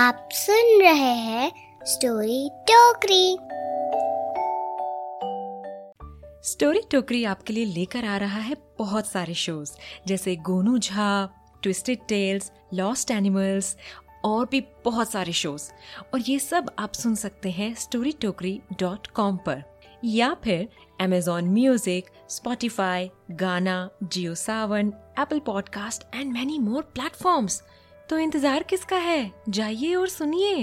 आप सुन रहे हैं स्टोरी टोकरी। स्टोरी टोकरी आपके लिए लेकर आ रहा है बहुत सारे शोज़ जैसे Gonu Jha twisted tales lost animals और भी बहुत सारे शोज़ और ये सब आप सुन सकते हैं स्टोरी टोकरी डॉट कॉम पर। या फिर Amazon music Spotify Gaana Jio Saavn Apple podcast and many more platforms तो इंतज़ार किसका है? जाइए और सुनिए।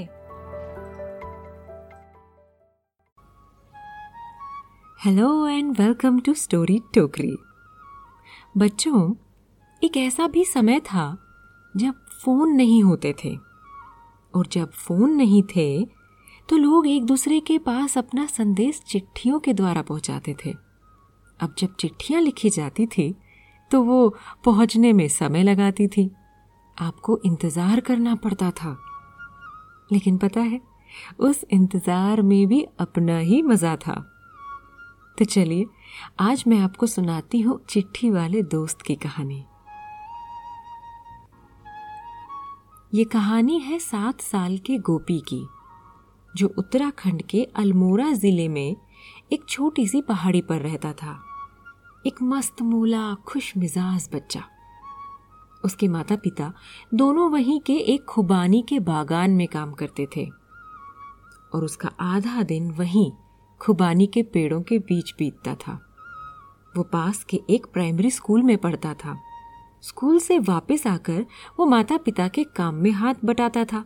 Hello and welcome to Story Tokri बच्चों, एक ऐसा भी समय था जब फ़ोन नहीं होते थे। और जब फ़ोन नहीं थे तो लोग एक दूसरे के पास अपना संदेश चिट्ठियों के द्वारा पहुंचाते थे। अब जब चिट्ठियाँ लिखी जाती थी तो वो पहुँचने में समय लगाती थी। आपको इंतज़ार करना पड़ता था। लेकिन पता है, उस इंतज़ार में भी अपना ही मज़ा था। तो चलिए, आज मैं आपको सुनाती हूँ चिट्ठी वाले दोस्त की कहानी। ये कहानी है सात साल के गोपी की, जो उत्तराखंड के अल्मोड़ा ज़िले में एक छोटी सी पहाड़ी पर रहता था। एक मस्त, मूला, खुश मिजाज बच्चा। उसके माता पिता दोनों वहीं के एक खुबानी के बागान में काम करते थे। और उसका आधा दिन वहीं खुबानी के पेड़ों के बीच बीतता था। वो पास के एक प्राइमरी स्कूल में पढ़ता था। स्कूल से वापस आकर वो माता पिता के काम में हाथ बटाता था।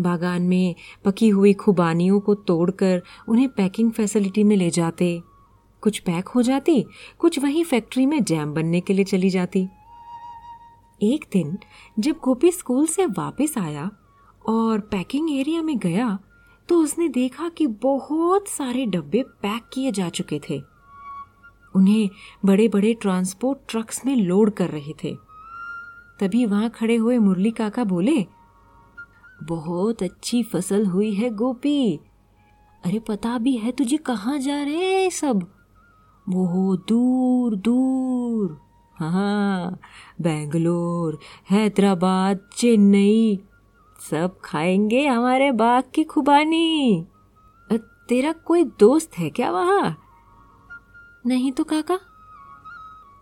बागान में पकी हुई खुबानियों को तोड़कर उन्हें पैकिंग फैसिलिटी में ले जाते। कुछ पैक हो जाती, कुछ वहीं फैक्ट्री में जैम बनने के लिए चली जाती। एक दिन जब गोपी स्कूल से वापस आया और पैकिंग एरिया में गया तो उसने देखा कि बहुत सारे डब्बे पैक किए जा चुके थे। उन्हें बड़े बड़े ट्रांसपोर्ट ट्रक्स में लोड कर रहे थे। तभी वहाँ खड़े हुए मुरली काका बोले, बहुत अच्छी फ़सल हुई है गोपी। अरे पता भी है तुझे कहाँ जा रहे सब? वो दूर दूर। हाँ बेंगलोर, हैदराबाद, चेन्नई, सब खाएँगे हमारे बाग की खुबानी। तेरा कोई दोस्त है क्या वहाँ? नहीं तो काका?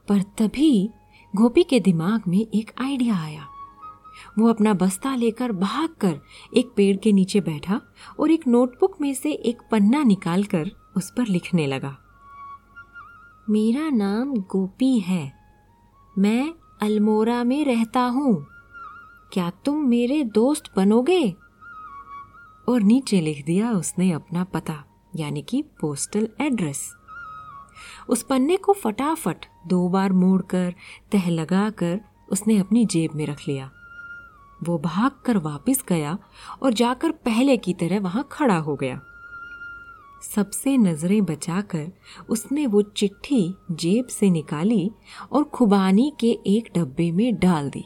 पर तभी गोपी के दिमाग में एक आइडिया आया। वो अपना बस्ता लेकर भागकर एक पेड़ के नीचे बैठा और एक नोटबुक में से एक पन्ना निकालकर उस पर लिखने लगा। मेरा नाम गोपी है। मैं अल्मोरा में रहता हूँ। क्या तुम मेरे दोस्त बनोगे? और नीचे लिख दिया उसने अपना पता, यानी कि पोस्टल एड्रेस उस पन्ने को फटाफट दो बार मोड़कर, तह लगाकर उसने अपनी जेब में रख लिया। वो भागकर वापस गया और जाकर पहले की तरह वहाँ खड़ा हो गया। सबसे नज़रें बचाकर उसने वो चिट्ठी जेब से निकाली और खुबानी के एक डब्बे में डाल दी।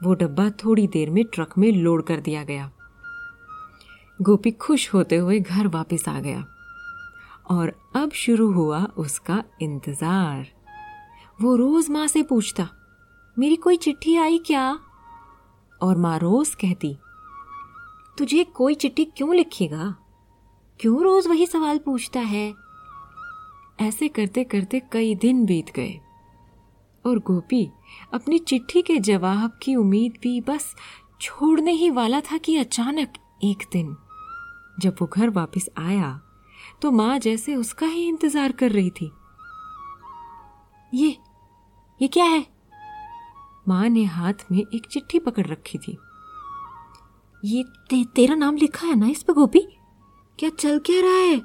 वो डब्बा थोड़ी देर में ट्रक में लोड कर दिया गया। गोपी खुश होते हुए घर वापस आ गया और अब शुरू हुआ उसका इंतज़ार। वो रोज माँ से पूछता, मेरी कोई चिट्ठी आई क्या? और माँ रोज कहती, तुझे कोई चिट्ठी क्यों लिखेगा? क्यों रोज वही सवाल पूछता है? ऐसे करते करते कई दिन बीत गए। और गोपी अपनी चिट्ठी के जवाब की उम्मीद भी बस छोड़ने ही वाला था कि अचानक एक दिन जब वो घर वापस आया तो माँ जैसे उसका ही इंतज़ार कर रही थी। ये ये क्या है? माँ ने हाथ में एक चिट्ठी पकड़ रखी थी। ये ते, तेरा नाम लिखा है ना इस पे गोपी? क्या चल क्या रहा है?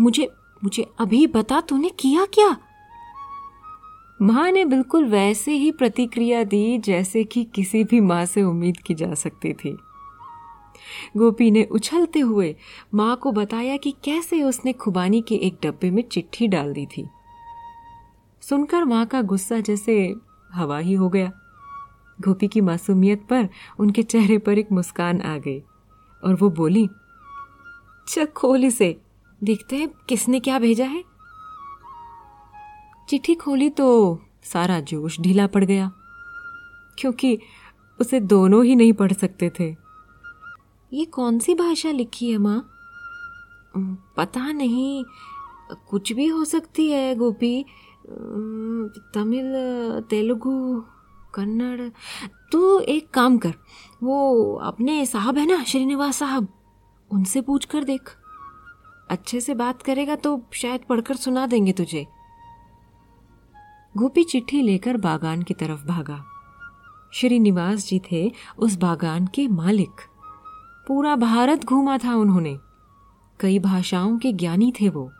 मुझे मुझे अभी बता तूने किया क्या? माँ ने बिल्कुल वैसे ही प्रतिक्रिया दी जैसे कि किसी भी माँ से उम्मीद की जा सकती थी। गोपी ने उछलते हुए माँ को बताया कि कैसे उसने खुबानी के एक डब्बे में चिट्ठी डाल दी थी। सुनकर माँ का गुस्सा जैसे हवा ही हो गया। गोपी की मासूमियत पर उनके चेहरे पर एक मुस्कान आ गई और वो बोली चल खोल इसे देखते हैं किसने क्या भेजा है। चिट्ठी खोली तो सारा जोश ढीला पड़ गया, क्योंकि उसे दोनों ही नहीं पढ़ सकते थे। ये कौन सी भाषा लिखी है, माँ? पता नहीं। कुछ भी हो सकती है, गोपी। तमिल, तेलुगु, कन्नड़। तू एक काम कर, वो अपने साहब है ना, श्रीनिवास साहब? उनसे पूछ कर देख। अच्छे से बात करेगा तो शायद पढ़कर सुना देंगे तुझे। गोपी चिट्ठी लेकर बागान की तरफ़ भागा। श्रीनिवास जी थे उस बागान के मालिक। पूरा भारत घूमा था उन्होंने। कई भाषाओं के ज्ञानी थे वो।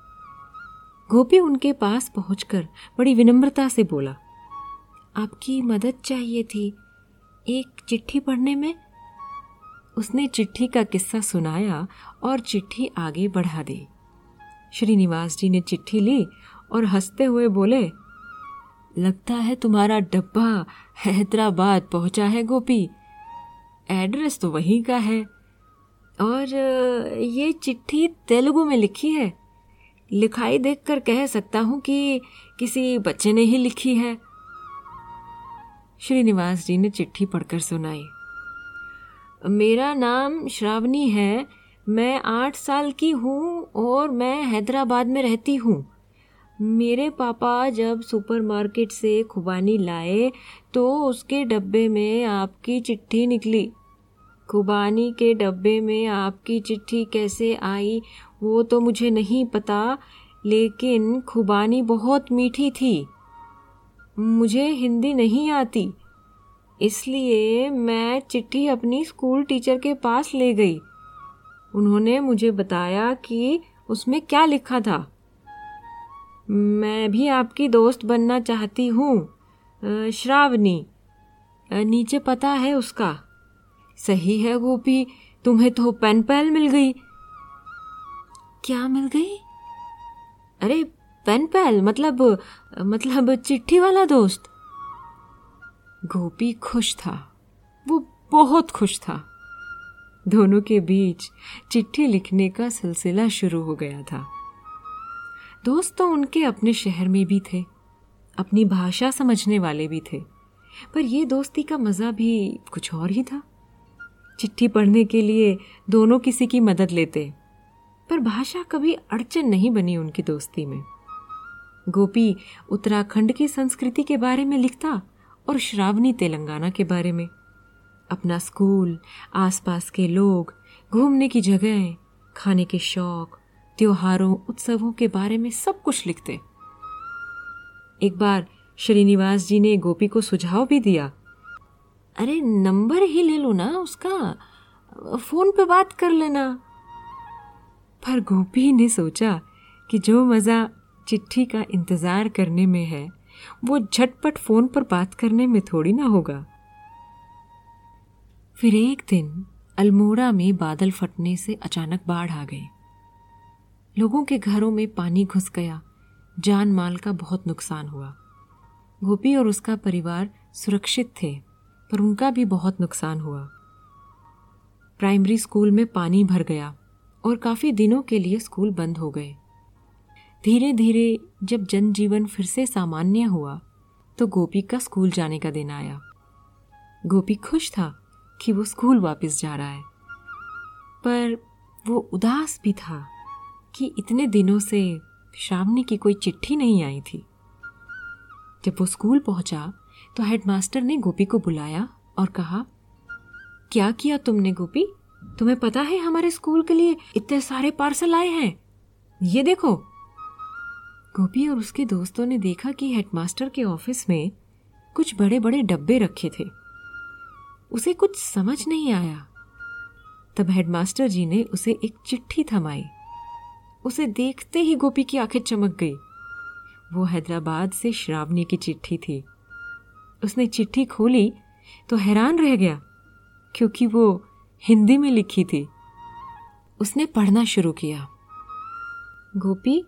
गोपी उनके पास पहुंचकर बड़ी विनम्रता से बोला, आपकी मदद चाहिए थी एक चिट्ठी पढ़ने में? उसने चिट्ठी का किस्सा सुनाया और चिट्ठी आगे बढ़ा दी। श्रीनिवास जी ने चिट्ठी ली और हँसते हुए बोले, लगता है तुम्हारा डब्बा हैदराबाद पहुँचा है गोपी। एड्रेस तो वहीं का है। और, ये चिट्ठी तेलुगु में लिखी है। लिखाई देखकर कह सकता हूँ कि किसी बच्चे ने ही लिखी है। श्रीनिवास जी ने चिट्ठी पढ़कर सुनाई। मेरा नाम श्रावणी है। मैं आठ साल की हूँ और मैं हैदराबाद में रहती हूँ। मेरे पापा जब सुपरमार्केट से खुबानी लाए तो उसके डब्बे में आपकी चिट्ठी निकली। खुबानी के डब्बे में आपकी चिट्ठी कैसे आई, वो तो मुझे नहीं पता, लेकिन खुबानी बहुत मीठी थी। मुझे हिंदी नहीं आती। इसलिए मैं चिट्ठी अपनी स्कूल टीचर के पास ले गई। उन्होंने मुझे बताया कि उसमें क्या लिखा था। मैं भी आपकी दोस्त बनना चाहती हूँ श्रावणी। नीचे पता है उसका। सही है गोपी, तुम्हें तो पेन पैल मिल गई। क्या मिल गई? अरे पेन पैल मतलब मतलब चिट्ठी वाला दोस्त। गोपी खुश था। वो बहुत खुश था। दोनों के बीच चिट्ठी लिखने का सिलसिला शुरू हो गया था। दोस्त तो उनके अपने शहर में भी थे, अपनी भाषा समझने वाले भी थे, पर यह दोस्ती का मज़ा भी कुछ और ही था। चिट्ठी पढ़ने के लिए दोनों किसी की मदद लेते, पर भाषा कभी अड़चन नहीं बनी उनकी दोस्ती में। गोपी उत्तराखंड की संस्कृति के बारे में लिखता और श्रावणी तेलंगाना के बारे में। अपना स्कूल, आसपास के लोग, घूमने की जगह, खाने के शौक, त्योहारों, उत्सवों के बारे में सब कुछ लिखते। एक बार श्रीनिवास जी ने गोपी को सुझाव भी दिया। अरे, नंबर ही ले लो ना उसका, फ़ोन पे बात कर लेना। पर गोपी ने सोचा कि जो मज़ा चिट्ठी का इंतज़ार करने में है वो झटपट फ़ोन पर बात करने में थोड़ी ना होगा। फिर एक दिन अल्मोड़ा में बादल फटने से अचानक बाढ़ आ गई। लोगों के घरों में पानी घुस गया। जान माल का बहुत नुकसान हुआ। गोपी और उसका परिवार सुरक्षित थे, पर उनका भी बहुत नुकसान हुआ। प्राइमरी स्कूल में पानी भर गया और काफ़ी दिनों के लिए स्कूल बंद हो गए। धीरे धीरे जब जनजीवन फिर से सामान्य हुआ तो गोपी का स्कूल जाने का दिन आया। गोपी खुश था कि वो स्कूल वापस जा रहा है। पर वो उदास भी था कि इतने दिनों से श्रावणी की कोई चिट्ठी नहीं आई थी। जब वो स्कूल पहुँचा तो हेडमास्टर ने गोपी को बुलाया और कहा, क्या किया तुमने गोपी? तुम्हें पता है हमारे स्कूल के लिए इतने सारे पार्सल आए हैं? ये देखो गोपी और उसके दोस्तों ने देखा कि हेडमास्टर के ऑफ़िस में कुछ बड़े बड़े डब्बे रखे थे। उसे कुछ समझ नहीं आया। तब हेडमास्टर जी ने उसे एक चिट्ठी थमाई। उसे देखते ही गोपी की आँखें चमक गई। वो हैदराबाद से श्रावणी की चिट्ठी थी। उसने चिट्ठी खोली तो हैरान रह गया, क्योंकि वो हिंदी में लिखी थी। उसने पढ़ना शुरू किया। गोपी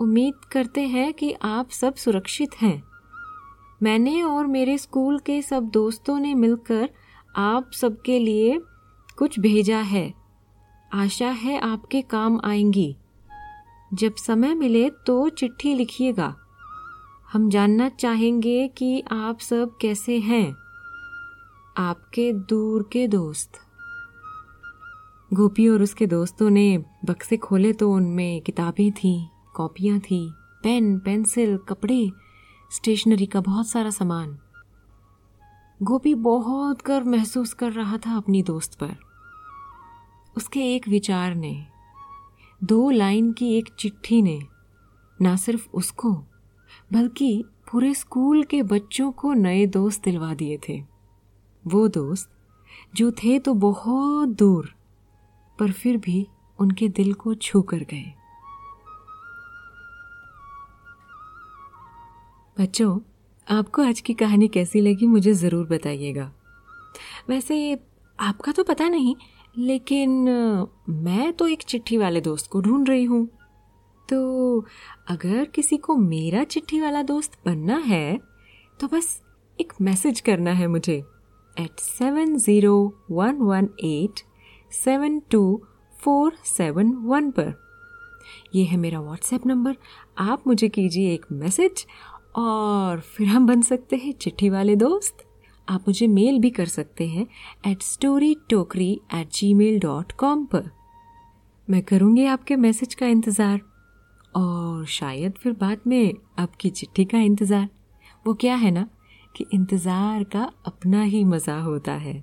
उम्मीद करते हैं कि आप सब सुरक्षित हैं। मैंने और मेरे स्कूल के सब दोस्तों ने मिलकर आप सबके लिए कुछ भेजा है। आशा है आपके काम आएँगी। जब समय मिले तो चिट्ठी लिखिएगा। हम जानना चाहेंगे कि आप सब कैसे हैं। आपके दूर के दोस्त। गोपी और उसके दोस्तों ने बक्से खोले तो उनमें किताबें थीं। कॉपियाँ थी, पेन, पेंसिल, कपड़े, स्टेशनरी का बहुत सारा सामान। गोपी बहुत गर्व महसूस कर रहा था अपनी दोस्त पर। उसके एक विचार ने, दो लाइन की एक चिट्ठी ने, ना सिर्फ़ उसको, बल्कि पूरे स्कूल के बच्चों को नए दोस्त दिलवा दिए थे। वो दोस्त, जो थे तो बहुत दूर, पर फिर भी उनके दिल को छू कर गए। बच्चों, आपको आज की कहानी कैसी लगी मुझे ज़रूर बताइएगा। वैसे, आपका तो पता नहीं, लेकिन, मैं तो एक चिट्ठी वाले दोस्त को ढूंढ रही हूँ। तो अगर किसी को मेरा चिट्ठी वाला दोस्त बनना है तो बस एक मैसेज करना है मुझे eight seven zero one one eight seven two four seven one पर। यह है मेरा व्हाट्सएप नंबर, आप मुझे कीजिए एक मैसेज और फिर हम बन सकते हैं चिट्ठी वाले दोस्त। आप मुझे मेल भी कर सकते हैं at story Tokri at Gmail dot com पर। मैं करूँगी आपके मैसेज का इंतज़ार। और शायद फिर बाद में आपकी चिट्ठी का इंतज़ार। वो क्या है ना कि इंतज़ार का अपना ही मज़ा होता है।